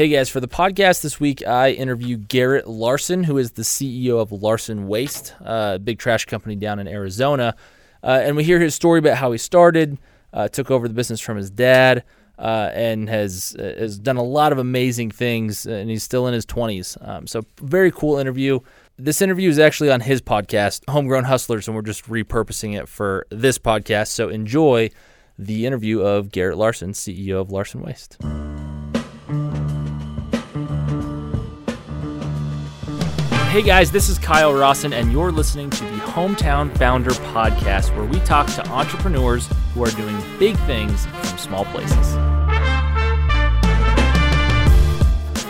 Hey guys, for the podcast this week, I interview Garrett Larson, who is the CEO of Larson Waste, a big trash company down in Arizona. Uh, and we hear his story about how he started, uh, took over the business from his dad, uh, and has uh, has done a lot of amazing things. And he's still in his 20s. Um, so, very cool interview. This interview is actually on his podcast, Homegrown Hustlers, and we're just repurposing it for this podcast. So, enjoy the interview of Garrett Larson, CEO of Larson Waste. Hey guys, this is Kyle Rawson, and you're listening to the Hometown Founder Podcast, where we talk to entrepreneurs who are doing big things from small places.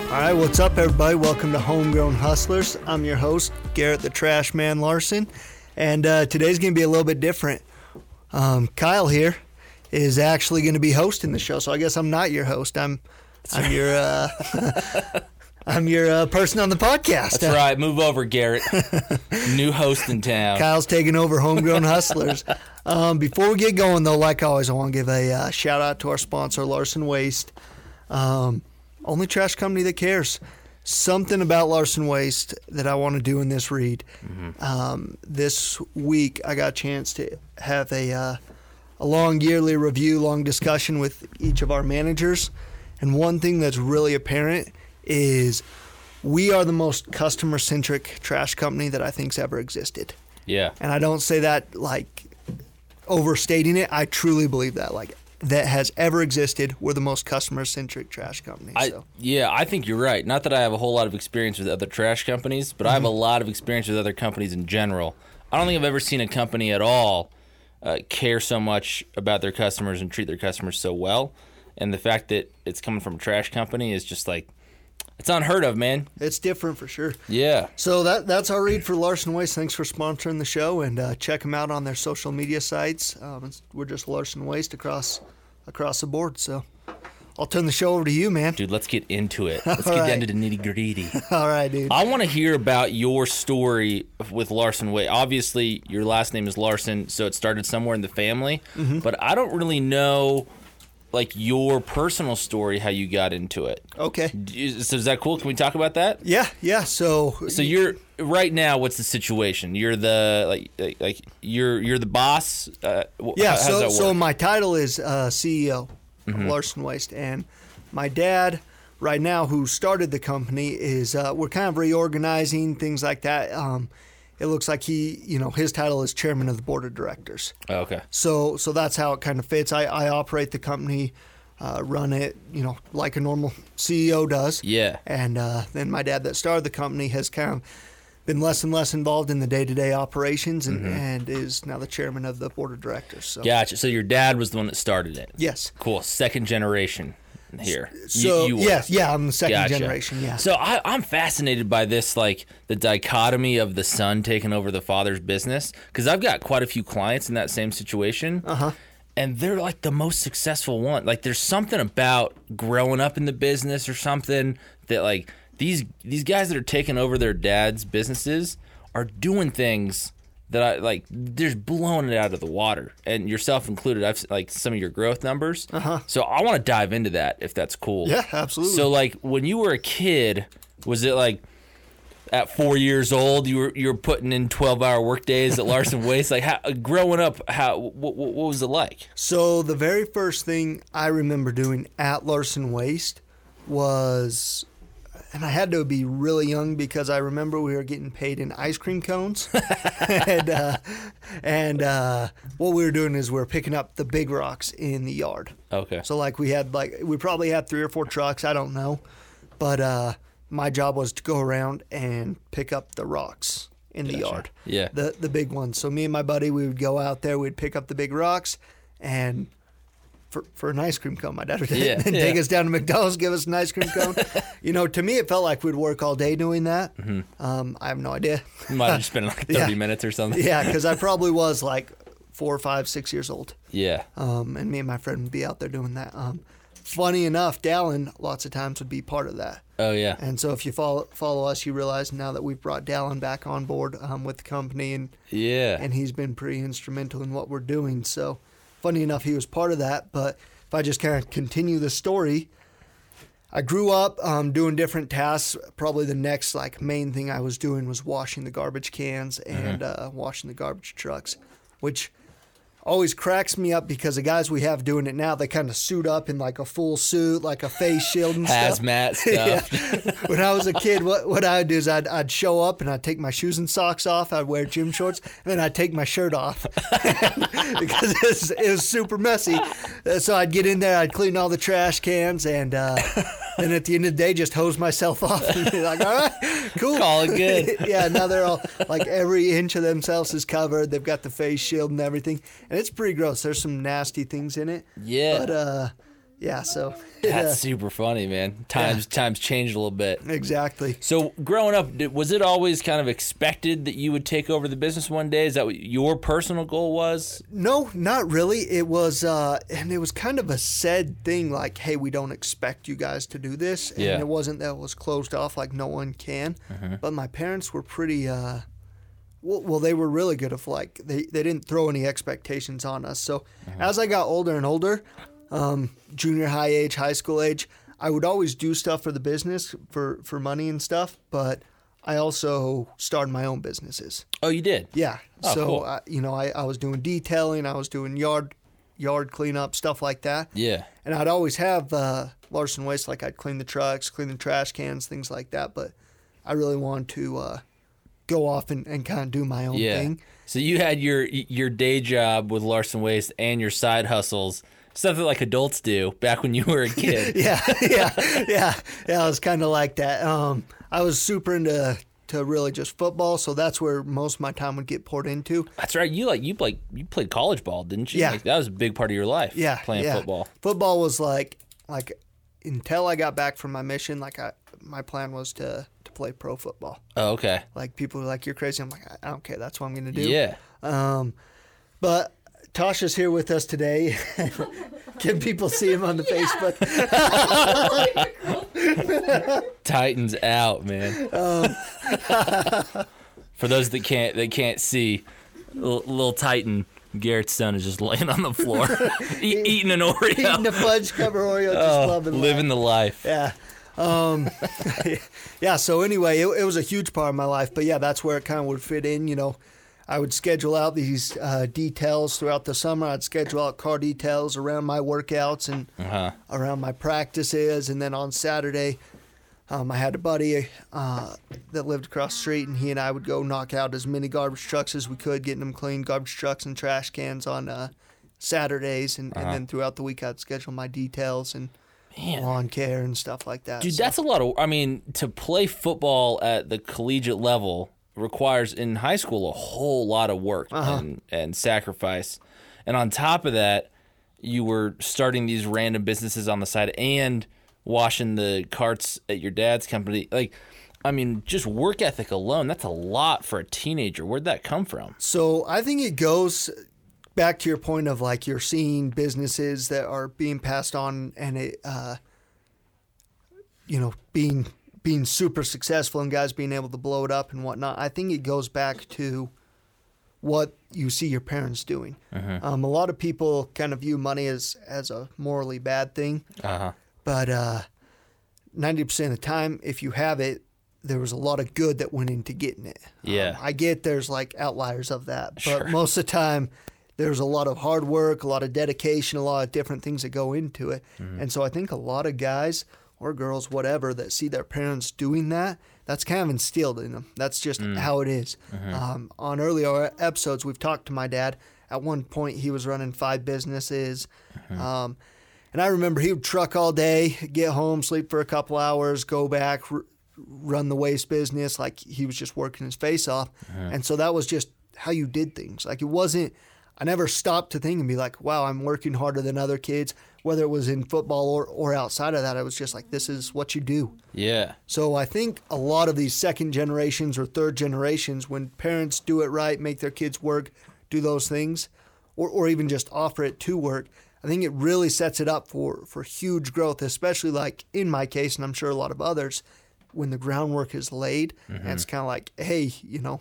All right, what's up, everybody? Welcome to Homegrown Hustlers. I'm your host, Garrett the Trash Man Larson, and uh, today's going to be a little bit different. Um, Kyle here is actually going to be hosting the show, so I guess I'm not your host. I'm I'm your uh, I'm your uh, person on the podcast. That's right. Move over, Garrett. New host in town. Kyle's taking over Homegrown Hustlers. Um, before we get going, though, like always, I want to give a uh, shout out to our sponsor, Larson Waste. Um, only trash company that cares. Something about Larson Waste that I want to do in this read. Mm-hmm. Um, this week, I got a chance to have a uh, a long yearly review, long discussion with each of our managers, and one thing that's really apparent is we are the most customer centric trash company that I think's ever existed. Yeah. And I don't say that like overstating it. I truly believe that. Like that has ever existed. We're the most customer centric trash company. I, so. Yeah, I think you're right. Not that I have a whole lot of experience with other trash companies, but mm-hmm. I have a mm-hmm. lot of experience with other companies in general. I don't think I've ever seen a company at all uh, care so much about their customers and treat their customers so well. And the fact that it's coming from a trash company is just like it's unheard of, man. It's different for sure. Yeah. So that that's our read for Larson Waste. Thanks for sponsoring the show, and uh, check them out on their social media sites. Um, we're just Larson Waste across across the board. So I'll turn the show over to you, man. Dude, let's get into it. Let's get right. down to the nitty gritty. All right, dude. I want to hear about your story with Larson Waste. Obviously, your last name is Larson, so it started somewhere in the family. Mm-hmm. But I don't really know like your personal story, how you got into it. Okay. So is that cool? Can we talk about that? Yeah, yeah. So so you're right now. What's the situation? You're the like like, like you're you're the boss. Uh, yeah. so so my title is uh, CEO mm-hmm. of Larson Waste, and my dad right now, who started the company, is uh, we're kind of reorganizing things like that. Um, it looks like he, you know, his title is chairman of the board of directors. Oh, okay. So, so that's how it kind of fits. I, I operate the company, uh, run it, you know, like a normal CEO does. Yeah. And uh, then my dad, that started the company, has kind of been less and less involved in the day to day operations and, mm-hmm. and is now the chairman of the board of directors. So. Gotcha. So your dad was the one that started it. Yes. Cool. Second generation here. So you, you yes, yeah, I'm the second gotcha. generation. Yeah. So I, I'm fascinated by this, like the dichotomy of the son taking over the father's business, because I've got quite a few clients in that same situation. Uh huh. And they're like the most successful one. Like there's something about growing up in the business or something that like these these guys that are taking over their dad's businesses are doing things that I like. There's blowing it out of the water, and yourself included. I've like some of your growth numbers. Uh-huh. So I want to dive into that if that's cool. Yeah, absolutely. So like when you were a kid, was it like at four years old you were you were putting in 12 hour work days at Larson Waste? Like how growing up, how what, what was it like? So the very first thing I remember doing at Larson Waste was and I had to be really young because I remember we were getting paid in ice cream cones, and uh, and uh, what we were doing is we were picking up the big rocks in the yard. Okay. So like we had like we probably had three or four trucks. I don't know, but uh, my job was to go around and pick up the rocks in the gotcha. yard. Yeah. The the big ones. So me and my buddy we would go out there. We'd pick up the big rocks and for, for an ice cream cone. My dad would yeah, and yeah. take us down to McDonald's, give us an ice cream cone. you know, to me, it felt like we'd work all day doing that. Mm-hmm. Um, I have no idea. Might have just been like 30 yeah. minutes or something. Yeah, because I probably was like four, five, six years old. Yeah. Um, and me and my friend would be out there doing that. Um, funny enough, Dallin lots of times would be part of that. Oh yeah. And so if you follow follow us, you realize now that we've brought Dallin back on board um, with the company, and yeah, and he's been pretty instrumental in what we're doing. So funny enough, he was part of that. But if I just kind of continue the story, I grew up um, doing different tasks. Probably the next like main thing I was doing was washing the garbage cans and uh, washing the garbage trucks, which always cracks me up because the guys we have doing it now they kind of suit up in like a full suit, like a face shield and stuff. Hazmat stuff. Yeah. when I was a kid, what what I would do is I'd, I'd show up and I'd take my shoes and socks off. I'd wear gym shorts and then I'd take my shirt off because it was, it was super messy. Uh, So I'd get in there, I'd clean all the trash cans, and uh, and at the end of the day, just hose myself off and be like, all right, cool, Call it good. yeah, now they're all like every inch of themselves is covered. They've got the face shield and everything, and it's pretty gross. There's some nasty things in it. Yeah. but uh, yeah. So That's yeah, super funny, man. Times times changed a little bit. exactly. So growing up, was it always kind of expected that you would take over the business one day? Is that what your personal goal was? No, not really. It was, uh, and it was kind of a said thing, like, "Hey, we don't expect you guys to do this," and Yeah. it wasn't that it was closed off, like no one can. But my parents were pretty, uh, well, well, they were really good. Of like, they they didn't throw any expectations on us. So as I got older and older, um, junior high age, high school age, I would always do stuff for the business for for money and stuff, but. I also started my own businesses. Oh, you did. Yeah. Oh, so cool. I, you know, I, I was doing detailing, I was doing yard yard cleanup, stuff like that. Yeah. And I'd always have uh, Larson Waste, like I'd clean the trucks, clean the trash cans, things like that. But I really wanted to uh, go off and, and kind of do my own Yeah. thing. So you had your your day job with Larson Waste and your side hustles, stuff that like adults do back when you were a kid. Yeah, yeah, yeah, yeah. I was kind of like that. Um, I was super into to really just football, so that's where most of my time would get poured into. That's right. You like you like you played college ball, didn't you? Yeah. Like, that was a big part of your life. yeah, Playing yeah. football. Football was like like until I got back from my mission. Like I, my plan was to to play pro football. Oh, okay. Like people were like, "You're crazy." I'm like, "I I don't care. That's what I'm gonna do." Yeah. Um, but Tasha's here with us today. Can people see him on the Facebook? Titans out, man. Um, For those that can't that can't see, little, little Titan Garrett's son is just laying on the floor, e- eating an Oreo, Eating the fudge cover Oreo, just Oh, loving living the life. Yeah. Um, yeah. So anyway, it, it was a huge part of my life, but yeah, that's where it kind of would fit in. You know, I would schedule out these uh, details throughout the summer. I'd schedule out car details around my workouts and Uh-huh. around my practices, and then on Saturday, um, I had a buddy uh, that lived across the street, and he and I would go knock out as many garbage trucks as we could, getting them clean, garbage trucks and trash cans on uh, Saturdays, and, Uh-huh. and then throughout the week I'd schedule my details and Man. lawn care and stuff like that. Dude, So- that's a lot of. I mean, to play football at the collegiate level requires in high school a whole lot of work Uh-huh. and, and sacrifice. And on top of that, you were starting these random businesses on the side and washing the carts at your dad's company. Like, I mean, just work ethic alone, that's a lot for a teenager. Where'd that come from? So I think it goes back to your point of like you're seeing businesses that are being passed on and it, uh, you know, being being super successful and guys being able to blow it up and whatnot. I think it goes back to what you see your parents doing. Um, a lot of people kind of view money as as a morally bad thing, Uh huh. but uh, ninety percent of the time, if you have it, there was a lot of good that went into getting it. Yeah. Um, I get there's like outliers of that, but Sure. most of the time, there's a lot of hard work, a lot of dedication, a lot of different things that go into it. Mm-hmm. And so I think a lot of guys or girls, whatever, that see their parents doing that, that's kind of instilled in them. That's just Mm. how it is. Mm-hmm. Um, on earlier episodes, we've talked to my dad. At one point, he was running five businesses. Mm-hmm. Um, and I remember he would truck all day, get home, sleep for a couple hours, go back, r- run the waste business. Like he was just working his face off. And so that was just how you did things. Like it wasn't, I never stopped to think and be like, wow, I'm working harder than other kids, whether it was in football or, or outside of that. I was just like, this is what you do. Yeah. So I think a lot of these second generations or third generations, when parents do it right, make their kids work, do those things, or, or even just offer it to work, I think it really sets it up for, for huge growth, especially like in my case, and I'm sure a lot of others, when the groundwork is laid, and it's mm-hmm. kind of like, hey, you know,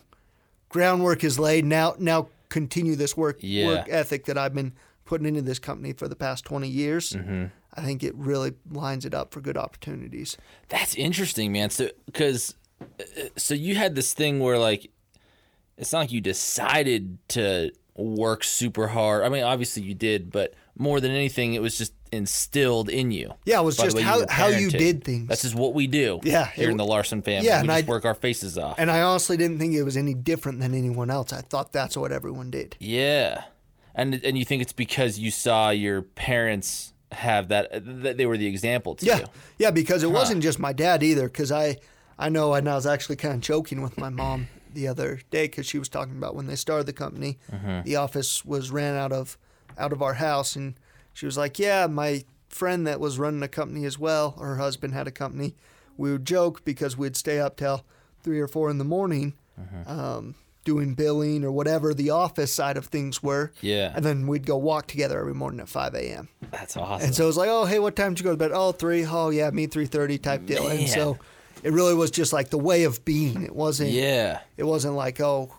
groundwork is laid. Now, now continue this work Yeah. work ethic that I've been putting into this company for the past 20 years. I I think it really lines it up for good opportunities. That's interesting, man. So, because, uh, so you had this thing where like, it's not like you decided to work super hard. I mean, obviously you did, but more than anything, it was just instilled in you. Yeah, it was by just way how- were how you did things. That's just what we do. Yeah, here it in the Larson family. Yeah, we and just I- work our faces off. And I honestly didn't think it was any different than anyone else. I thought that's what everyone did. Yeah, and and you think it's because you saw your parents have that that they were the example to Yeah, you. yeah, because it wasn't just my dad either. Because I, I know, and I was actually kind of joking with my mom the other day because she was talking about when they started the company, Mm-hmm. the office was ran out of out of our house, and she was like, "Yeah, my friend that was running a company as well, her husband had a company. We would joke because we'd stay up till three or four in the morning." Mm-hmm. Um, doing billing or whatever the office side of things were. Yeah. And then we'd go walk together every morning at 5 a.m. That's awesome. And so it was like, oh, hey, what time did you go to bed? Oh, three. Oh, yeah, me three thirty type deal. Man. And so it really was just like the way of being. It wasn't. yeah, It wasn't like, oh,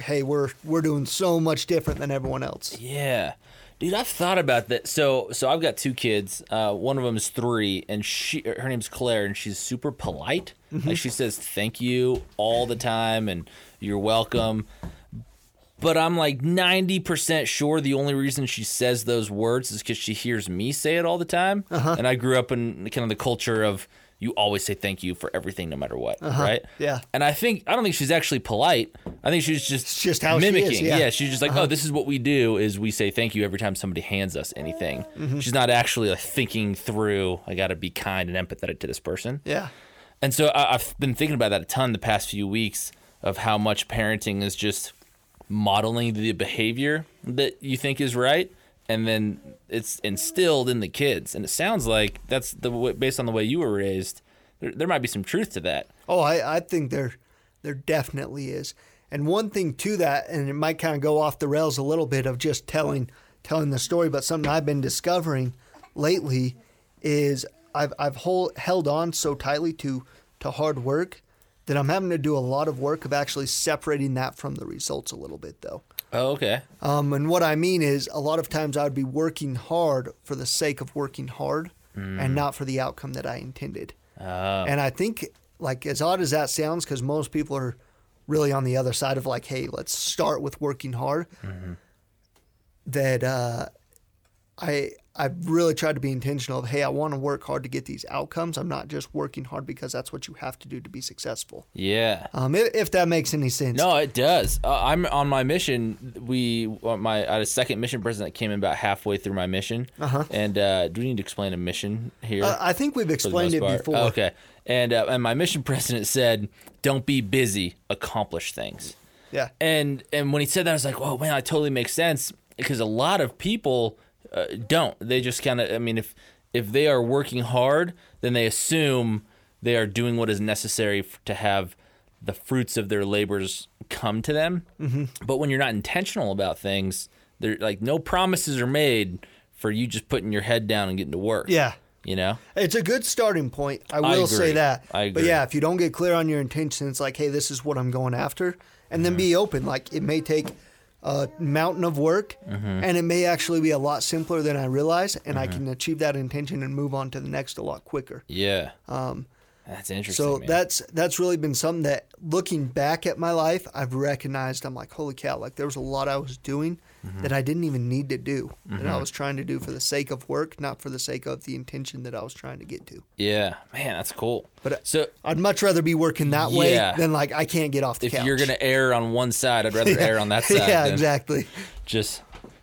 hey, we're we're doing so much different than everyone else. yeah, dude. I've thought about that. So so I've got two kids. Uh, one of them is three, and she her name's Claire, and she's super polite. Mm-hmm. Like she says thank you all the time, and you're welcome. But I'm like 90% sure the only reason she says those words is because she hears me say it all the time. Uh-huh. And I grew up in kind of the culture of you always say thank you for everything, no matter what. Right? Uh-huh. Yeah. And I think, I don't think she's actually polite. I think she's just, It's just how she mimicking. is, yeah. Uh-huh. she's just like, oh, this is what we do is we say thank you every time somebody hands us anything. Mm-hmm. She's not actually like thinking through, I got to be kind and empathetic to this person. Yeah. And so I, I've been thinking about that a ton the past few weeks of how much parenting is just modeling the behavior that you think is right, and then it's instilled in the kids. And it sounds like that's the way, based on the way you were raised. There, there might be some truth to that. Oh, I, I think there there definitely is. And one thing to that, and it might kind of go off the rails a little bit of just telling telling the story, but something I've been discovering lately is I've I've hold, held on so tightly to to hard work that I'm having to do a lot of work of actually separating that from the results a little bit though. Oh, okay. Um, and what I mean is, a lot of times I would be working hard for the sake of working hard, and not for the outcome that I intended. Oh, And I think, like, as odd as that sounds, because most people are really on the other side of like, hey, let's start with working hard. That uh, I I've really tried to be intentional of, hey, I want to work hard to get these outcomes. I'm not just working hard because that's what you have to do to be successful. yeah. Um, if, if that makes any sense. No, it does. Uh, I'm on my mission. We uh, my I had a second mission president that came in about halfway through my mission. Uh-huh. And uh, do we need to explain a mission here? Uh, I think we've explained it part? before. Okay. And uh, and my mission president said, "Don't be busy, accomplish things." Yeah. And and when he said that, I was like, "Whoa, man, that totally makes sense." Because a lot of people uh, don't. They just kind of. I mean, if if they are working hard, then they assume they are doing what is necessary f- to have the fruits of their labors come to them. Mm-hmm. But when you're not intentional about things, there like no promises are made for you just putting your head down and getting to work. Yeah. You know. It's a good starting point. I will say that. I But yeah, if you don't get clear on your intention, it's like, hey, this is what I'm going after, and then be open. Like it may take a mountain of work, Mm-hmm. and it may actually be a lot simpler than I realize, and I can achieve that intention and move on to the next a lot quicker. Yeah. Um, that's interesting. So man. that's that's really been something that looking back at my life, I've recognized. I'm like, holy cow! Like there was a lot I was doing Mm-hmm. that I didn't even need to do, that I was trying to do for the sake of work, not for the sake of the intention that I was trying to get to. yeah, man, that's cool. But uh, so I'd much rather be working that way than like I can't get off the if couch. you're gonna err on one side, I'd rather err on that side. yeah, exactly. Just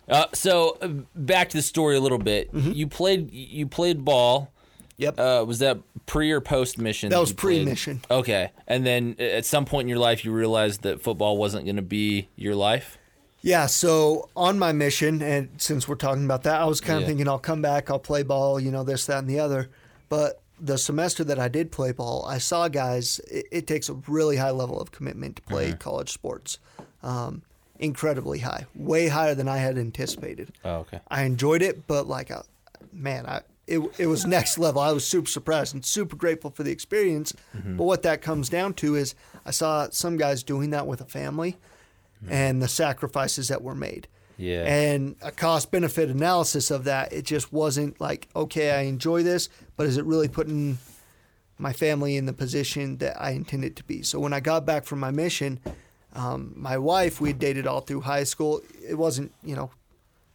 uh, so uh, back to the story a little bit. Mm-hmm. You played you played ball. Yep. Uh, was that pre or post mission? That was pre-mission. Okay, and then at some point in your life, you realized that football wasn't going to be your life. Yeah. So on my mission, and since we're talking about that, I was kind of Yeah. thinking I'll come back, I'll play ball, you know, this, that, and the other. But the semester that I did play ball, I saw guys. It, it takes a really high level of commitment to Mm-hmm. play college sports. Um, incredibly high, way higher than I had anticipated. Oh, okay. I enjoyed it, but like, uh, man, I it, it was next level. I was super surprised and super grateful for the experience. But what that comes down to is I saw some guys doing that with a family, and the sacrifices that were made. Yeah. And a cost benefit analysis of that, it just wasn't like, okay, I enjoy this, but is it really putting my family in the position that I intended to be? So when I got back from my mission, um, my wife, we had dated all through high school. It wasn't, you know,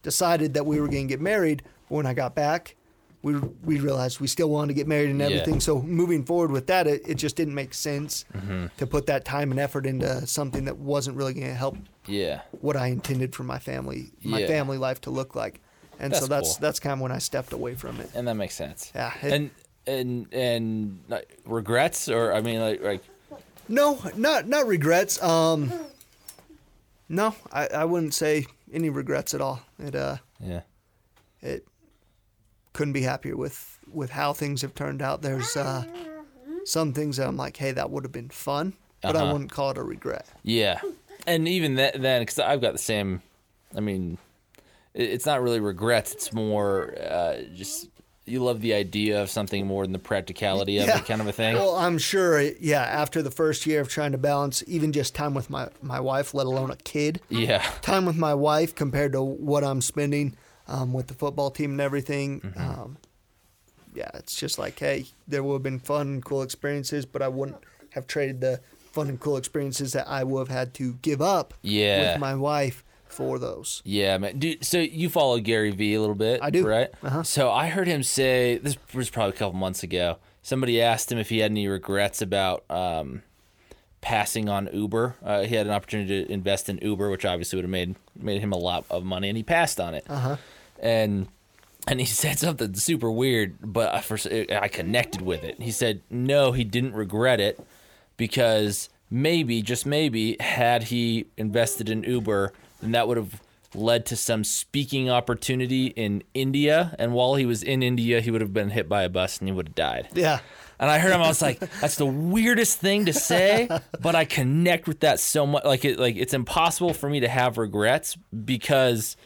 decided that we were going to get married. When I got back, we we realized we still wanted to get married and Yeah. everything. So moving forward with that, it, it just didn't make sense to put that time and effort into something that wasn't really going to help Yeah. what I intended for my family, my Yeah. family life to look like. And so That's that's cool. that's kind of when I stepped away from it. And that makes sense. Yeah, it- and and and regrets or I mean like like No, not not regrets. Um, no, I, I wouldn't say any regrets at all. It uh, yeah. it couldn't be happier with with how things have turned out. There's uh, some things that I'm like, hey, that would have been fun, but I Uh-huh. wouldn't call it a regret. Yeah, and even that, then, because I've got the same. I mean, it's not really regrets. It's more uh, just you love the idea of something more than the practicality of it, kind of a thing. Well, I'm sure, yeah, after the first year of trying to balance even just time with my, my wife, let alone a kid, yeah, time with my wife compared to what I'm spending um, with the football team and everything. Mm-hmm. Um, yeah, it's just like, hey, there would have been fun and cool experiences, but I wouldn't have traded the fun and cool experiences that I would have had to give up Yeah. with my wife for those. yeah, man. Dude, so you follow Gary Vee a little bit? I do. right? Uh-huh. So I heard him say this was probably a couple months ago. Somebody asked him if he had any regrets about um, passing on Uber. Uh, he had an opportunity to invest in Uber, which obviously would have made made him a lot of money, and he passed on it. Uh-huh. And and he said something super weird, but I first I connected with it. He said no, he didn't regret it because maybe, just maybe, had he invested in Uber, then that would have led to some speaking opportunity in India. And while he was in India, he would have been hit by a bus and he would have died. Yeah. And I heard him. I was like, "That's the weirdest thing to say," but I connect with that so much. Like, it, like it's impossible for me to have regrets because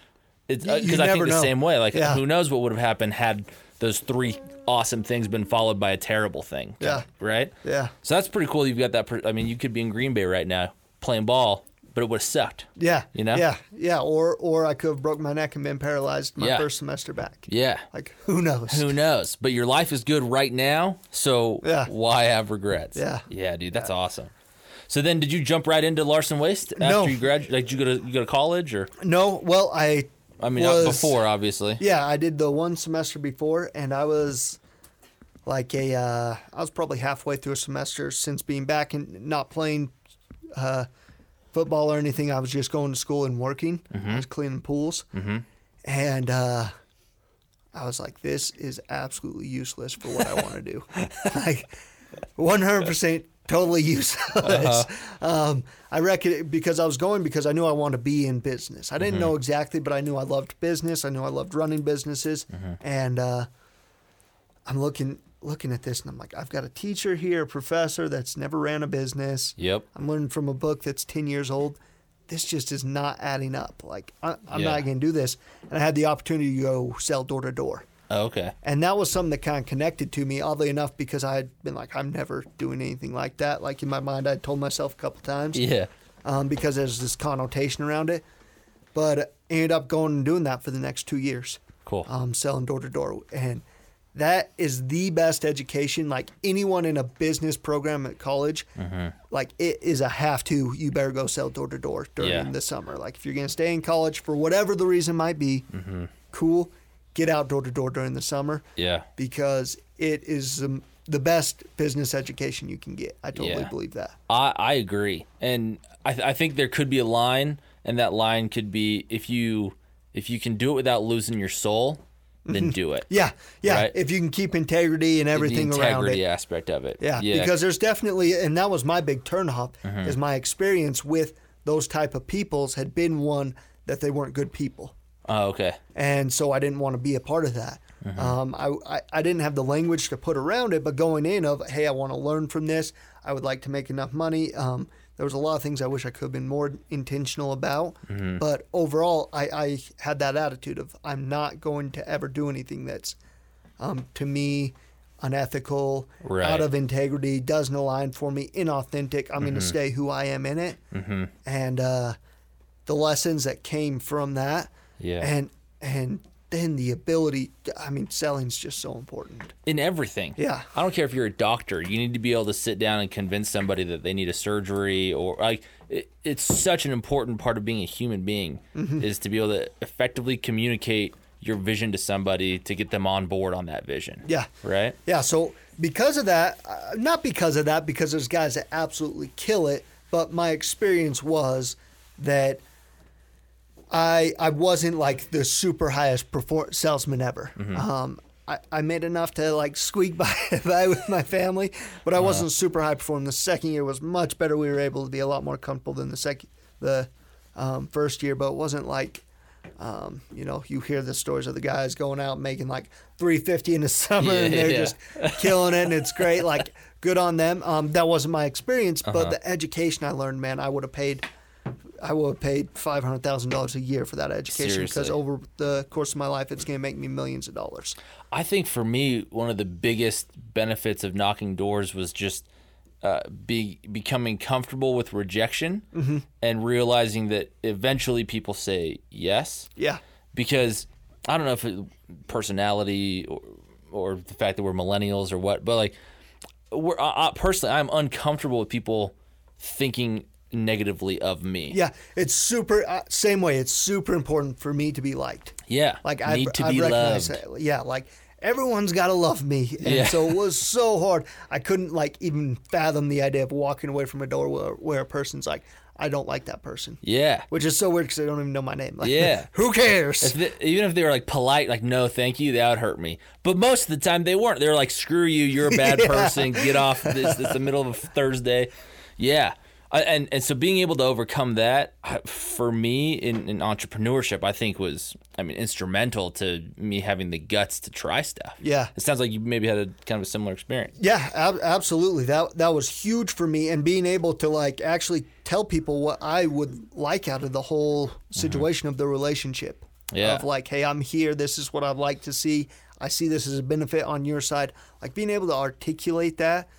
it's because uh, I think the know. same way. Like, Yeah. who knows what would have happened had those three awesome things been followed by a terrible thing? Yeah. Right. Yeah. So that's pretty cool. You've got that. Per- I mean, you could be in Green Bay right now playing ball, but it would have sucked. Yeah. You know? Yeah. Yeah. Or or I could have broke my neck and been paralyzed my Yeah. first semester back. Yeah. Like who knows? Who knows? But your life is good right now, so Yeah. why have regrets? Yeah. yeah, dude, that's awesome. So then, did you jump right into Larson Waste after No. you graduated? Like, did you go to you go to college or? No. Well, I. I mean, was, before, obviously. Yeah, I did the one semester before, and I was like a. Uh, I was probably halfway through a semester since being back and not playing uh, football or anything. I was just going to school and working. I was cleaning pools, mm-hmm. and uh, I was like, "This is absolutely useless for what I want to do." like, one hundred percent. Totally useless. Um, I reckon because I was going because I knew I wanted to be in business. I didn't know exactly, but I knew I loved business. I knew I loved running businesses, and uh, I'm looking looking at this and I'm like, I've got a teacher here, a professor that's never ran a business. Yep. I'm learning from a book that's 10 years old. This just is not adding up. Like, I, I'm Yeah. not going to do this. And I had the opportunity to go sell door to door. Oh, okay. And that was something that kind of connected to me, oddly enough, because I had been like, I'm never doing anything like that. Like, in my mind, I told myself a couple times Yeah. um, because there's this connotation around it. But ended up going and doing that for the next two years Cool. um, selling door to door. And that is the best education. Like anyone in a business program at college, Mm-hmm. like it is a have to. You better go sell door to door during Yeah. the summer. Like if you're going to stay in college for whatever the reason might be, Mm-hmm. cool. Get out door to door during the summer yeah. because it is um, the best business education you can get. I totally Yeah. believe that. I, I agree, and I, th- I think there could be a line, and that line could be if you if you can do it without losing your soul, then do it. Yeah, yeah. Right. If you can keep integrity and everything the around it, integrity aspect of it. Yeah, yeah. because there's definitely, and that was my big turnoff, Mm-hmm. is my experience with those type of peoples had been one that they weren't good people, oh, okay. and so I didn't want to be a part of that. Mm-hmm. Um, I, I I didn't have the language to put around it, but going in of hey, I want to learn from this. I would like to make enough money. Um, there was a lot of things I wish I could have been more intentional about, Mm-hmm. but overall, I, I had that attitude of I'm not going to ever do anything that's um, to me unethical, Right. out of integrity, doesn't align for me, inauthentic. I'm Mm-hmm. going to stay who I am in it. And uh, the lessons that came from that. Yeah. And and then the ability. I mean, selling's just so important. in everything. Yeah. I don't care if you're a doctor. You need to be able to sit down and convince somebody that they need a surgery or like it, it's such an important part of being a human being Mm-hmm. is to be able to effectively communicate your vision to somebody to get them on board on that vision. Yeah. Right? Yeah, so because of that, uh, not because of that, because there's guys that absolutely kill it, but my experience was that I I wasn't like the super highest perform- salesman ever. Um, I, I made enough to like squeak by, by with my family, but I wasn't super high performing. The second year was much better. We were able to be a lot more comfortable than the second the um, first year, but it wasn't like um, you know, you hear the stories of the guys going out making like 350 in the summer and they're Yeah. just killing it and it's great. Like, good on them. Um, that wasn't my experience, but Uh-huh. the education I learned, man, I would have paid. I will have paid five hundred thousand dollars a year for that education because over the course of my life, it's going to make me millions of dollars. I think for me, one of the biggest benefits of knocking doors was just uh, be becoming comfortable with rejection Mm-hmm. and realizing that eventually people say yes. Yeah, because I don't know if it, personality or, or the fact that we're millennials or what, but like we're I, I, personally, I'm uncomfortable with people thinking negatively of me. yeah, it's super. Uh, same way, it's super important for me to be liked. yeah. Like I need to I've be loved. that. Yeah, like everyone's got to love me, and Yeah. so it was so hard. I couldn't like even fathom the idea of walking away from a door where, where a person's like, I don't like that person, Yeah. which is so weird because they don't even know my name. Like, Yeah. who cares? If they, even if they were like polite, like no, thank you, that would hurt me. But most of the time they weren't. They were like, screw you, you're a bad Yeah. person. Get off. This. It's the middle of a Thursday. Yeah. And and so being able to overcome that for me in, in entrepreneurship, I think was I mean instrumental to me having the guts to try stuff. Yeah. It sounds like you maybe had a kind of a similar experience. Yeah, ab- absolutely. That that was huge for me, and being able to like actually tell people what I would like out of the whole situation of the relationship. Mm-hmm. Yeah. Of like, hey, I'm here. This is what I'd like to see. I see this as a benefit on your side. Like being able to articulate that.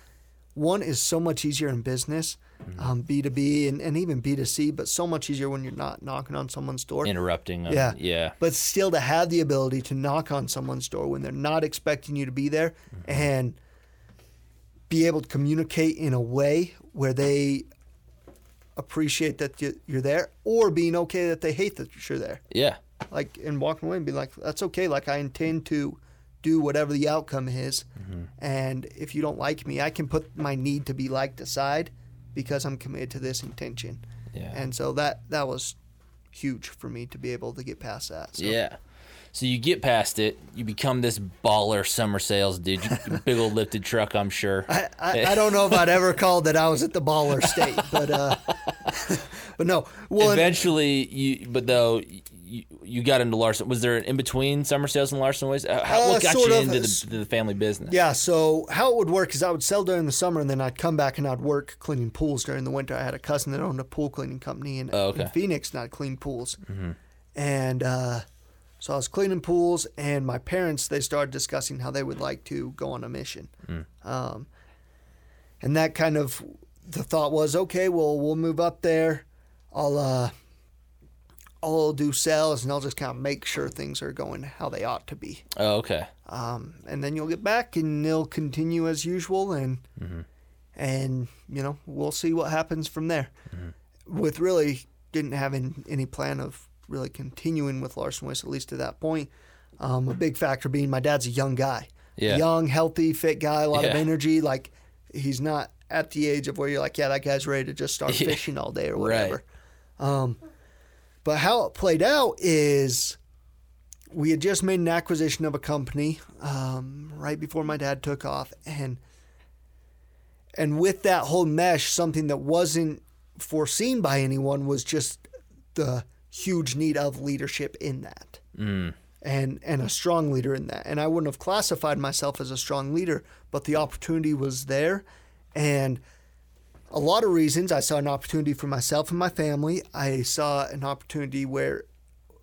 One is so much easier in business, Mm-hmm. Mm-hmm. um, B2B and, and even B2C, but so much easier when you're not knocking on someone's door. Interrupting. them. Yeah. Yeah. But still to have the ability to knock on someone's door when they're not expecting you to be there mm-hmm. and be able to communicate in a way where they appreciate that you- you're there or being okay that they hate that you're there. Yeah. Like, and walking away and be like, that's okay. Like, I intend to do whatever the outcome is. Mm-hmm. And if you don't like me, I can put my need to be liked aside because I'm committed to this intention. Yeah. And so that that was huge for me to be able to get past that. So. Yeah. So you get past it, you become this baller summer sales dude. Big old lifted truck, I'm sure. I, I, I don't know if I'd ever called that I was at the baller state, but uh, but no. Well, Eventually, you but though you, you got into Larson. Was there an in between summer sales and Larson Waste? Uh, How, Uh, what got sort you of. into the, the family business? yeah. So how it would work is I would sell during the summer, and then I'd come back and I'd work cleaning pools during the winter. I had a cousin that owned a pool cleaning company in, Oh, okay. in Phoenix, and I'd clean pools. And uh, so I was cleaning pools, and my parents they started discussing how they would like to go on a mission. Um, and that kind of the thought was, okay, well, we'll move up there. I'll uh, I'll do sales, and I'll just kind of make sure things are going how they ought to be. Oh, okay. Um, and then you'll get back, and they'll continue as usual, and and you know we'll see what happens from there. With really didn't have any, any plan of really continuing with Larson Waste at least to that point. Um, a big factor being my dad's a young guy, Yeah. young, healthy, fit guy, a lot of energy. Like he's not at the age of where you're like, yeah, that guy's ready to just start Yeah. fishing all day or Right. whatever. Um, but how it played out is we had just made an acquisition of a company um, right before my dad took off, and and with that whole mesh, something that wasn't foreseen by anyone was just the huge need of leadership in that, Mm. and and a strong leader in that. And I wouldn't have classified myself as a strong leader, but the opportunity was there, and a lot of reasons. I saw an opportunity for myself and my family. I saw an opportunity where,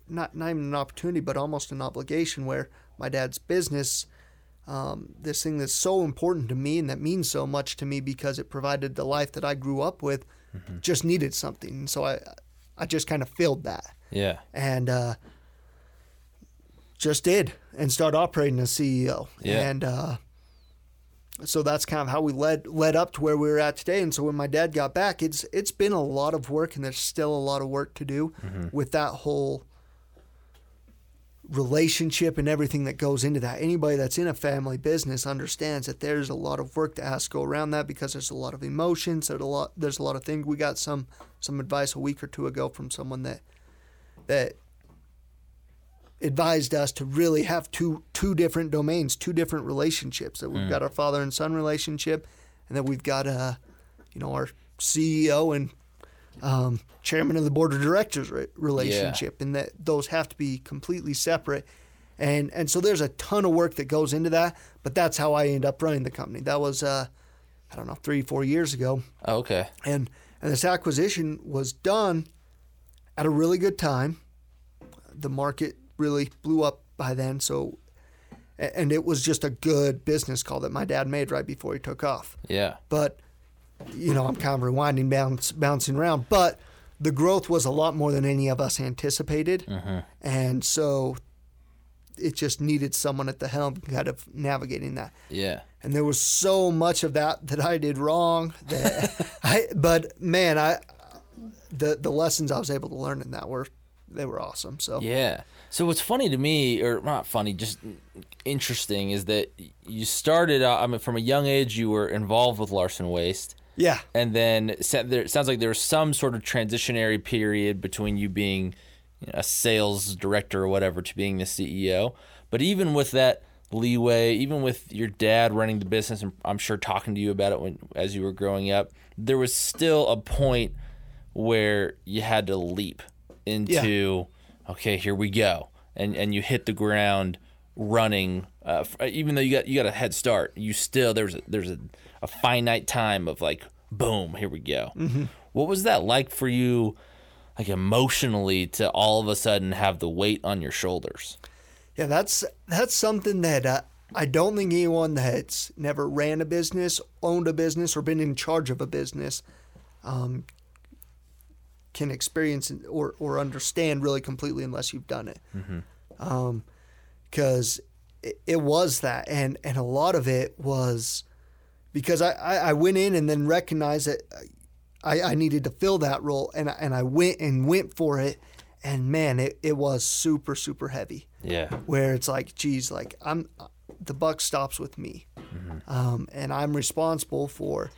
not not even an opportunity, but almost an obligation where my dad's business, um, this thing that's so important to me and that means so much to me because it provided the life that I grew up with, just needed something. And so I, I just kind of filled that Yeah. and uh, just did and started operating as CEO. Yeah. And uh, so that's kind of how we led led up to where we were at today. And so when my dad got back, it's it's been a lot of work, and there's still a lot of work to do mm-hmm. with that whole relationship and everything that goes into that. Anybody that's in a family business understands that there's a lot of work that has to go around that because there's a lot of emotions. There's a lot. There's a lot of things. We got some some advice a week or two ago from someone that that advised us to really have two two different domains, two different relationships. That we've got our father and son relationship, and that we've got uh, you know, our CEO and um, chairman of the board of directors re- relationship, and that those have to be completely separate. And and so there's a ton of work that goes into that, but that's how I end up running the company. That was uh, I don't know three four years ago, Oh, okay. and and this acquisition was done at a really good time. The market really blew up by then, so and it was just a good business call that my dad made right before he took off. Yeah. But you know, I'm kind of rewinding, bounce, bouncing around. But the growth was a lot more than any of us anticipated, mm-hmm. and so it just needed someone at the helm, kind of navigating that Yeah. and there was so much of that that I did wrong. That I, but man, I the the lessons I was able to learn in that were they were awesome. So Yeah. So what's funny to me, or not funny, just interesting, is that you started. I mean, from a young age, you were involved with Larson Waste, yeah, and then there, it sounds like there was some sort of transitionary period between you being a sales director or whatever to being the CEO. But even with that leeway, even with your dad running the business, and I'm sure talking to you about it when as you were growing up, there was still a point where you had to leap into okay, here we go, and and you hit the ground running. Uh, even though you got you got a head start, you still there's a, there's a, a finite time of like boom, here we go. What was that like for you, like emotionally, to all of a sudden have the weight on your shoulders? yeah. That's that's something that uh, I don't think anyone that's never ran a business, owned a business, or been in charge of a business um, can experience or or understand really completely unless you've done it. Mm-hmm. Um, because it, it was that, and and a lot of it was because I, I, I went in and then recognized that I, I needed to fill that role, and I, and I went and went for it, and man, it, it was super super heavy. Yeah, Where it's like, geez, like I'm the buck stops with me, mm-hmm. um, and I'm responsible for,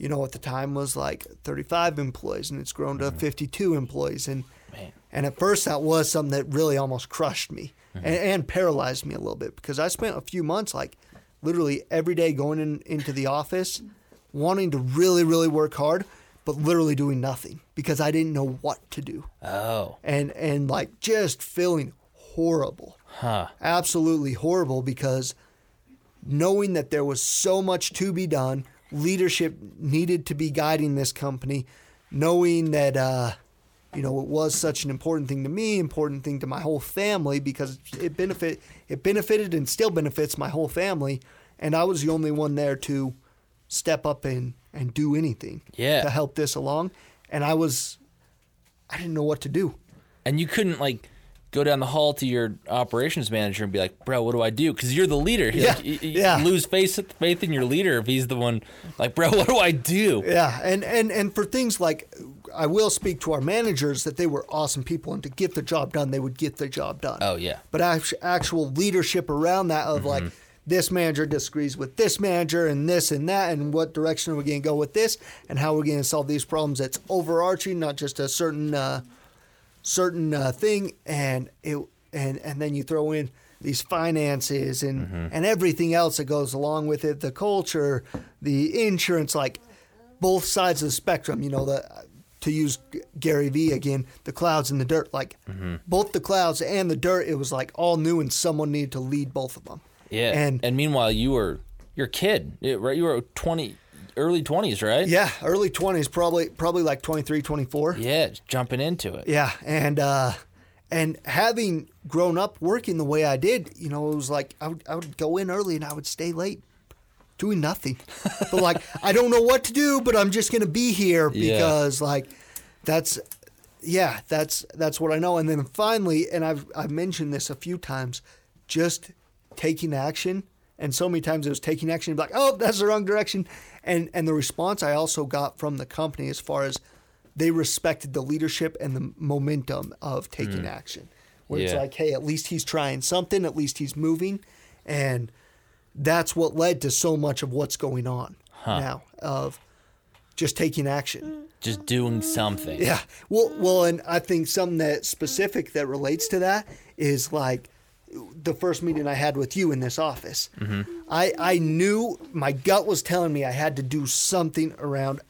you know, at the time was like 35 employees, and it's grown to mm-hmm. 52 employees, and man. and at first, that was something that really almost crushed me mm-hmm. and, and paralyzed me a little bit because I spent a few months, like literally every day, going in, into the office, wanting to really, really work hard, but literally doing nothing because I didn't know what to do, Oh, and and like just feeling horrible, huh? absolutely horrible because knowing that there was so much to be done, leadership needed to be guiding this company, knowing that uh, you know it was such an important thing to me, important thing to my whole family because it benefit it benefited and still benefits my whole family, and I was the only one there to step up and and do anything Yeah. to help this along, and I was I didn't know what to do. And you couldn't like go down the hall to your operations manager and be like, "Bro, what do I do?" Because you're the leader. Yeah, Like, you, you yeah. lose faith faith in your leader if he's the one. Like, bro, what do I do? Yeah, and, and and for things like, I will speak to our managers that they were awesome people, and to get the job done, they would get the job done. Oh yeah, But actual leadership around that of like, this manager disagrees with this manager, and this and that, and what direction are we going to go with this, and how we're going to solve these problems? That's overarching, not just a certain uh, certain uh, thing, and it and and then you throw in these finances and and everything else that goes along with it, the culture, the insurance, like both sides of the spectrum. You know the. To use Gary Vee again, the clouds and the dirt, like both the clouds and the dirt, it was like all new, and someone needed to lead both of them. yeah. and And, meanwhile, you were you're kid, right? You were twenty, early twenties, right? yeah, early twenties, probably probably like 23, 24. Yeah, jumping into it. Yeah, and uh, and having grown up working the way I did, you know, it was like I would I would go in early and I would stay late, doing nothing. but like I don't know what to do, but I'm just gonna be here Yeah. because like that's yeah, that's that's what I know. And then finally, and I've I've mentioned this a few times, just taking action. And so many times it was taking action, like, oh, that's the wrong direction. And and the response I also got from the company as far as they respected the leadership and the momentum of taking mm. action. Where it's like, hey, at least he's trying something, at least he's moving. And that's what led to so much of what's going on now of just taking action. Just doing something. Yeah. Well, well, and I think something that specific that relates to that is like the first meeting I had with you in this office. Mm-hmm. I I knew my gut was telling me I had to do something around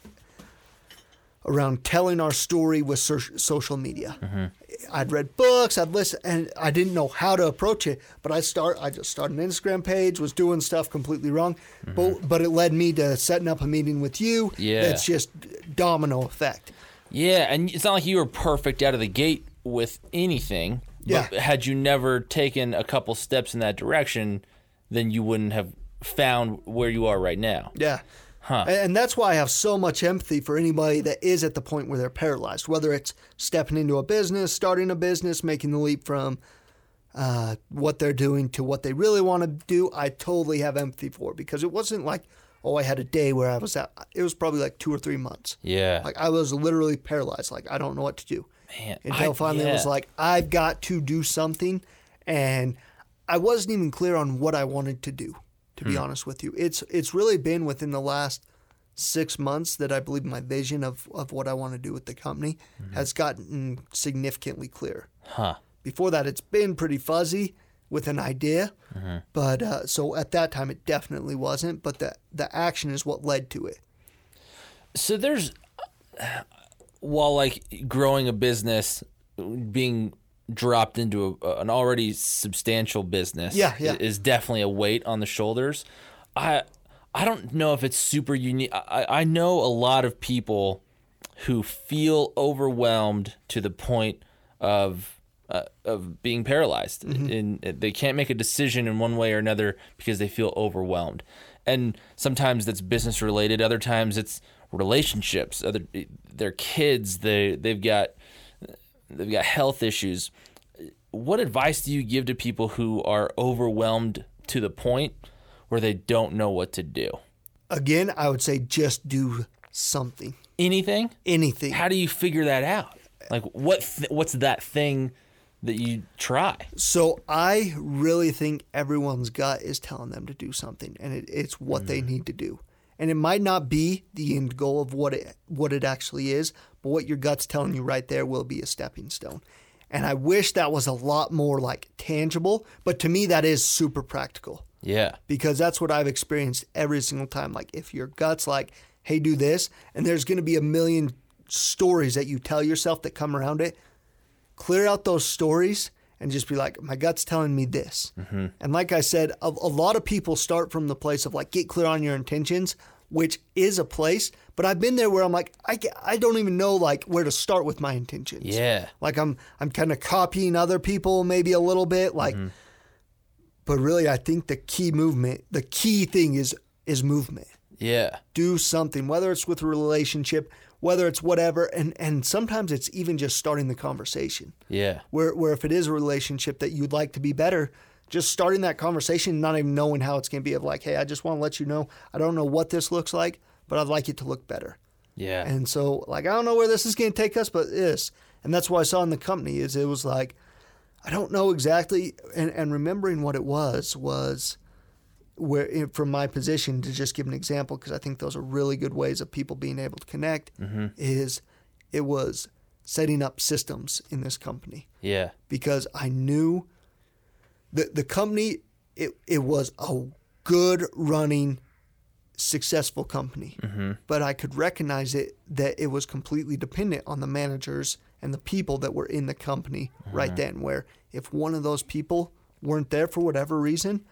around telling our story with so- social media. Mm-hmm. I'd read books, I'd listen, and I didn't know how to approach it. But I start, I just started an Instagram page, was doing stuff completely wrong, mm-hmm. but but it led me to setting up a meeting with you. Yeah. that's just domino effect. Yeah, and it's not like you were perfect out of the gate with anything. Yeah. But had you never taken a couple steps in that direction, then you wouldn't have found where you are right now. Yeah. Huh. And that's why I have so much empathy for anybody that is at the point where they're paralyzed, whether it's stepping into a business, starting a business, making the leap from uh, what they're doing to what they really want to do. I totally have empathy for because it wasn't like, oh, I had a day where I was at. It was probably like two or three months. Yeah. Like I was literally paralyzed. Like I don't know what to do. Man, Until I- finally it was like, I've got to do something. And I wasn't even clear on what I wanted to do, to Hmm. be honest with you. It's it's really been within the last six months that I believe my vision of, of what I want to do with the company has gotten significantly clear. Mm-hmm. Huh. Before that, it's been pretty fuzzy with an idea. Mm-hmm. But uh, so at that time, it definitely wasn't. But the, the action is what led to it. So there's while like growing a business being dropped into a, an already substantial business Yeah, yeah. is definitely a weight on the shoulders. I I don't know if it's super unique. I, I know a lot of people who feel overwhelmed to the point of uh, of being paralyzed, and they can't make a decision in one way or another because they feel overwhelmed. And sometimes that's business related. Other times it's relationships. Other their kids. They they've got they've got health issues. What advice do you give to people who are overwhelmed to the point where they don't know what to do? Again, I would say just do something, Anything? anything. How do you figure that out? Like what? Th- what's that thing that you try? So I really think everyone's gut is telling them to do something, and it, it's what they mm. need to do. And it might not be the end goal of what it what it actually is, but what your gut's telling you right there will be a stepping stone. And I wish that was a lot more like tangible, but to me that is super practical Yeah. because that's what I've experienced every single time. Like if your gut's like, "Hey, do this," and there's going to be a million stories that you tell yourself that come around it, clear out those stories and just be like, "My gut's telling me this." Mm-hmm. And like I said, a, a lot of people start from the place of like, get clear on your intentions, which is a place. But I've been there where I'm like, I, I don't even know like where to start with my intentions. Yeah. Like I'm I'm kind of copying other people maybe a little bit like mm-hmm. but really I think the key movement the key thing is is movement. Yeah. Do something whether it's with a relationship, whether it's whatever and and sometimes it's even just starting the conversation. Yeah. Where where if it is a relationship that you'd like to be better, just starting that conversation not even knowing how it's going to be of like, "Hey, I just want to let you know I don't know what this looks like, but I'd like it to look better." Yeah. And so, like, I don't know where this is going to take us, but this. And that's what I saw in the company is it was like, I don't know exactly. And, and remembering what it was, was where, from my position, to just give an example, because I think those are really good ways of people being able to connect, mm-hmm. is it was setting up systems in this company. Yeah. because I knew the the company it it was a good running successful company. Mm-hmm. But I could recognize it that it was completely dependent on the managers and the people that were in the company right mm-hmm. then where if one of those people weren't there for whatever reason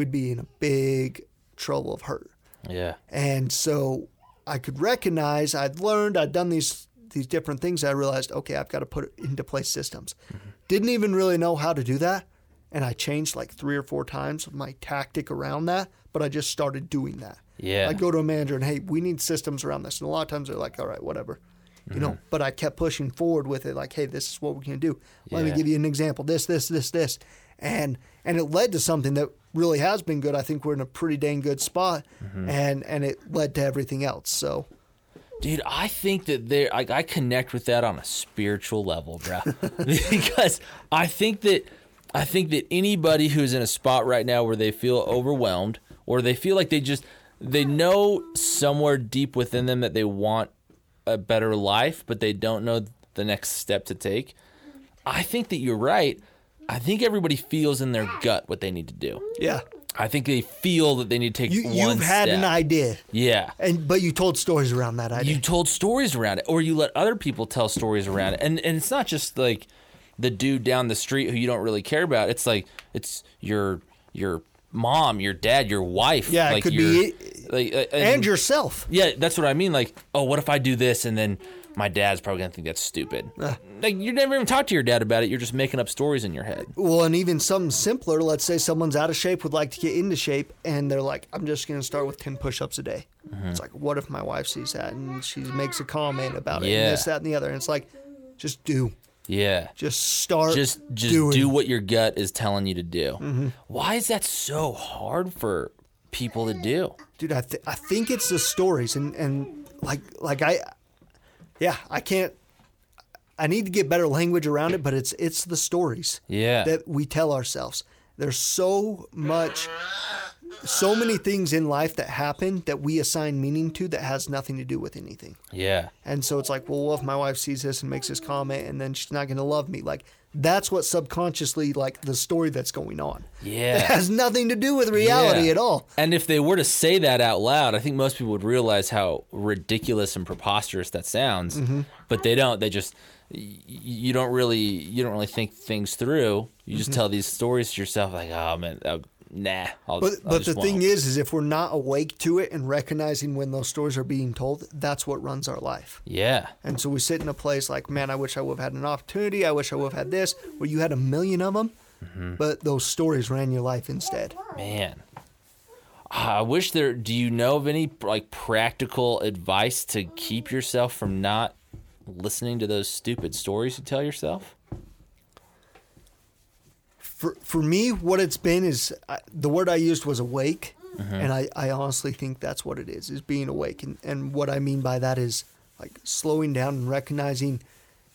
we'd be in a big trouble of hurt Yeah. and so I could recognize I'd learned, I'd done these these different things. I realized, okay, I've got to put into place systems. Mm-hmm. Didn't even really know how to do that. And I changed like three or four times of my tactic around that, but I just started doing that. Yeah. I'd go to a manager and, hey, we need systems around this. And a lot of times they're like, all right, whatever. you know. Mm-hmm. But I kept pushing forward with it, like, hey, this is what we can do. Let me give you an example. This, this, this, this, and and it led to something that really has been good. I think we're in a pretty dang good spot, mm-hmm. and and it led to everything else. So Dude, I think that there, like, I connect with that on a spiritual level, bro. because I think that, I think that anybody who's in a spot right now where they feel overwhelmed or they feel like they just, they know somewhere deep within them that they want a better life, but they don't know the next step to take. I think that you're right. I think everybody feels in their gut what they need to do. yeah, I think they feel that they need to take you one you've had step. an idea, Yeah. and but you told stories around that idea. you told stories around it or you let other people tell stories around it and and it's not just like the dude down the street who you don't really care about it's like it's your your mom your dad your wife Yeah, it like could your- be like uh, and yourself. yeah that's what i mean like oh what if i do this and then my dad's probably gonna think that's stupid Uh. like you never even talked to your dad about it you're just making up stories in your head Well, and even something simpler. Let's say someone's out of shape, would like to get into shape, and they're like, "I'm just going to start with ten push-ups a day." Mm-hmm. It's like, what if my wife sees that and she makes a comment about it, Yeah. and this, that, and the other? And it's like, just do, yeah just start, just just doing. do what your gut is telling you to do Mm-hmm. why is that so hard for people to do dude. I th- I think it's the stories, and and like like I, yeah, I can't. I need to get better language around it, but it's it's the stories. Yeah. that we tell ourselves. There's so much, so many things in life that happen that we assign meaning to that has nothing to do with anything. yeah And so it's like, well, what if my wife sees this and makes this comment and then she's not going to love me? Like, that's what subconsciously, like, the story that's going on. Yeah. It has nothing to do with reality Yeah. at all. And if they were to say that out loud, I think most people would realize how ridiculous and preposterous that sounds. Mm-hmm. But they don't. They just you don't really you don't really think things through. You just tell these stories to yourself like, oh man, nah. I'll, But, I but the thing won't." is, is if we're not awake to it and recognizing when those stories are being told, that's what runs our life. yeah, And so we sit in a place like, man, I wish I would have had an opportunity. I wish I would have had this, where you had a million of them, Mm-hmm. but those stories ran your life instead. man. I wish there. Do you know of any like practical advice to keep yourself from not listening to those stupid stories you tell yourself? For, for me, what it's been is I, the word I used was awake. Mm-hmm. And I, I honestly think that's what it is, is being awake. And, and what I mean by that is like slowing down and recognizing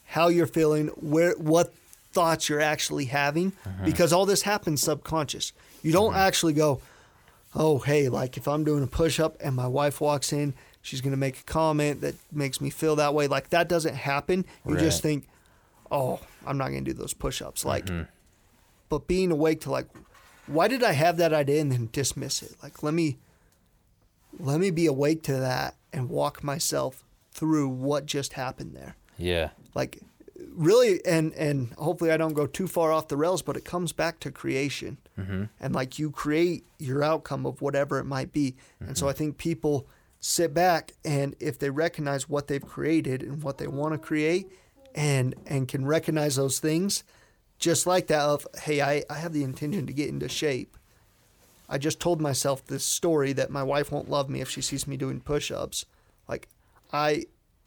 how you're feeling, where what thoughts you're actually having, mm-hmm. because all this happens subconscious. You don't mm-hmm. actually go, oh, hey, like if I'm doing a push up and my wife walks in, she's going to make a comment that makes me feel that way. Like that doesn't happen. You just think, oh, I'm not going to do those push ups. Like, but being awake to like, why did I have that idea and then dismiss it? Like, let me, let me be awake to that and walk myself through what just happened there. Yeah, like really and and hopefully i don't go too far off the rails but it comes back to creation. Mm-hmm. And like you create your outcome of whatever it might be. And so mm-hmm. i think people sit back and if they recognize what they've created and what they want to create and and can recognize those things just like that of hey i, I have the intention to get into shape I just told myself this story that my wife won't love me if she sees me doing push ups. Like, I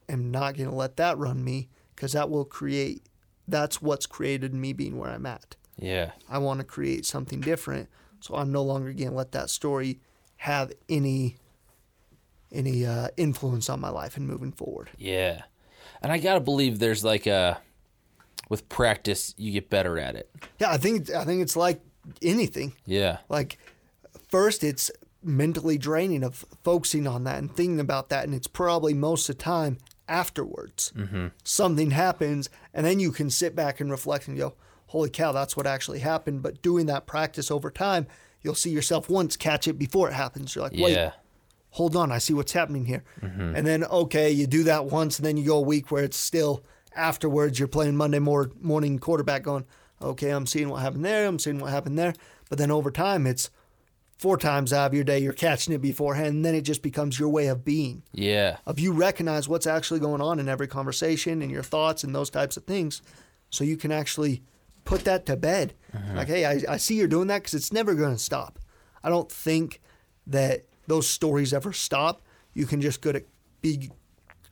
am not going to let that run me because that will create, that's what's created me being where I'm at. yeah, I want to create something different. So I'm no longer going to let that story have any any uh, influence on my life and moving forward. yeah. And I gotta believe there's like a with practice you get better at it. Yeah, I think I think it's like anything. Yeah, Like, first, it's mentally draining of focusing on that and thinking about that. And it's probably most of the time afterwards. Mm-hmm. Something happens, and then you can sit back and reflect and go, holy cow, that's what actually happened. But doing that practice over time, you'll see yourself once catch it before it happens. You're like, wait, yeah, hold on, I see what's happening here. And then, okay, you do that once, and then you go a week where it's still afterwards, you're playing Monday morning quarterback going, okay, I'm seeing what happened there, I'm seeing what happened there. But then over time, it's four times out of your day, you're catching it beforehand, and then it just becomes your way of being. yeah, Of you recognize what's actually going on in every conversation and your thoughts and those types of things. So you can actually put that to bed. Uh-huh. Like, hey, I, I see you're doing that because it's never going to stop. I don't think that those stories ever stop. You can just go to be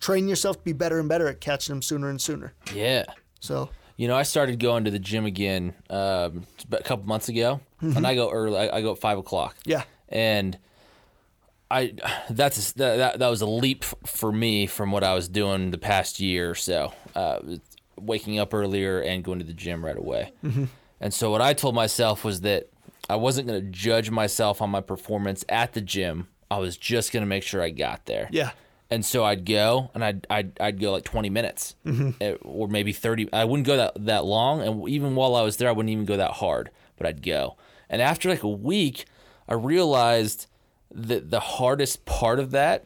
train yourself to be better and better at catching them sooner and sooner. Yeah. So You know, I started going to the gym again um, a couple months ago, and I go early. I, I go at five o'clock. yeah, and I that's that, that that was a leap for me from what I was doing the past year or so. Uh, waking up earlier and going to the gym right away. And so what I told myself was that I wasn't going to judge myself on my performance at the gym. I was just going to make sure I got there. yeah, And so I'd go and I'd I'd, I'd go like 20 minutes eh, or maybe 30. I wouldn't go that that long and even while I was there I wouldn't even go that hard, but I'd go. And after like a week, I realized that the hardest part of that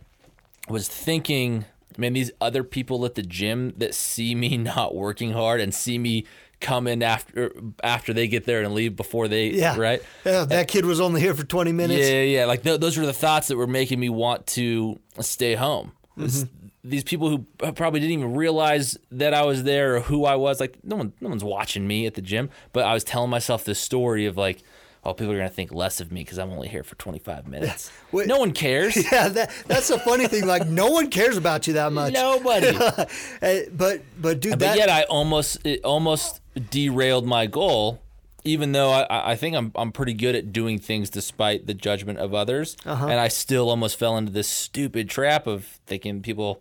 was thinking, man, these other people at the gym that see me not working hard and see me come in after after they get there and leave before they yeah. right Yeah, that kid was only here for 20 minutes. yeah, yeah. Like th- those were the thoughts that were making me want to stay home. Mm-hmm. These people who probably didn't even realize that I was there or who I was. Like no one, no one's watching me at the gym. But I was telling myself this story of like, oh, people are gonna think less of me because I'm only here for 25 minutes. Wait. no one cares. Yeah, that, that's the funny thing. Like, no one cares about you that much. Nobody. But, but dude, but that, yet I almost it almost derailed my goal, even though I, I think I'm I'm pretty good at doing things despite the judgment of others, Uh-huh. and I still almost fell into this stupid trap of thinking people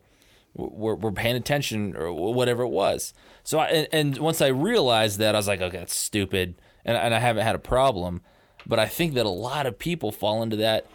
were, were paying attention or whatever it was. So I, and, and once I realized that, I was like, okay, that's stupid, and and I haven't had a problem, but I think that a lot of people fall into that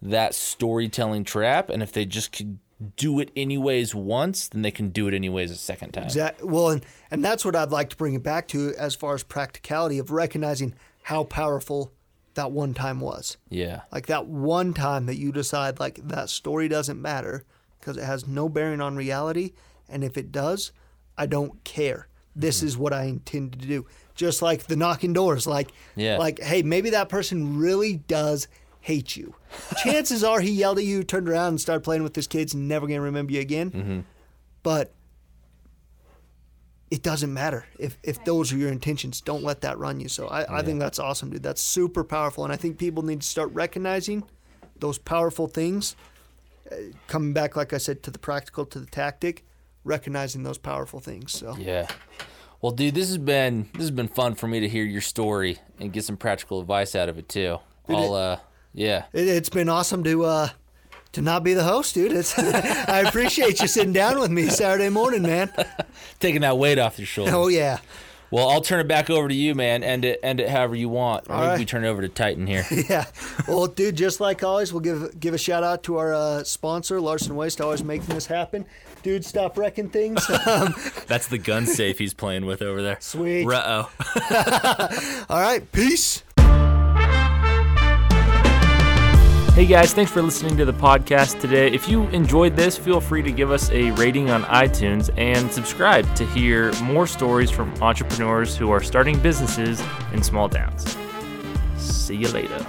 that storytelling trap, and if they just could do it anyways once, then they can do it anyways a second time. Exact- well, and, and that's what I'd like to bring it back to as far as practicality of recognizing how powerful that one time was. Yeah. Like that one time that you decide, like, that story doesn't matter because it has no bearing on reality. And if it does, I don't care. This Mm-hmm. is what I intend to do. Just like the knocking doors. Like, Yeah. like, hey, maybe that person really does hate you. Chances are he yelled at you, turned around, and started playing with his kids, and never gonna remember you again. Mm-hmm. But it doesn't matter if if those are your intentions. Don't let that run you. So I, I think that's awesome, dude. That's super powerful, and I think people need to start recognizing those powerful things. Uh, coming back, like I said, to the practical, to the tactic, recognizing those powerful things. So Yeah. Well, dude, this has been this has been fun for me to hear your story and get some practical advice out of it too. I'll uh yeah. it, it's been awesome to uh, to not be the host, dude. It's I appreciate you sitting down with me Saturday morning, man. Taking that weight off your shoulders. Oh yeah. Well, I'll turn it back over to you, man. End it end it however you want. Or All maybe right. we turn it over to Titan here. Yeah. Well, dude, just like always, we'll give give a shout out to our uh, sponsor, Larson Waste, always making this happen. Dude, stop wrecking things. Um, That's the gun safe he's playing with over there. Sweet. Uh oh. all right, peace. Hey guys, thanks for listening to the podcast today. If you enjoyed this, feel free to give us a rating on iTunes and subscribe to hear more stories from entrepreneurs who are starting businesses in small towns. See you later.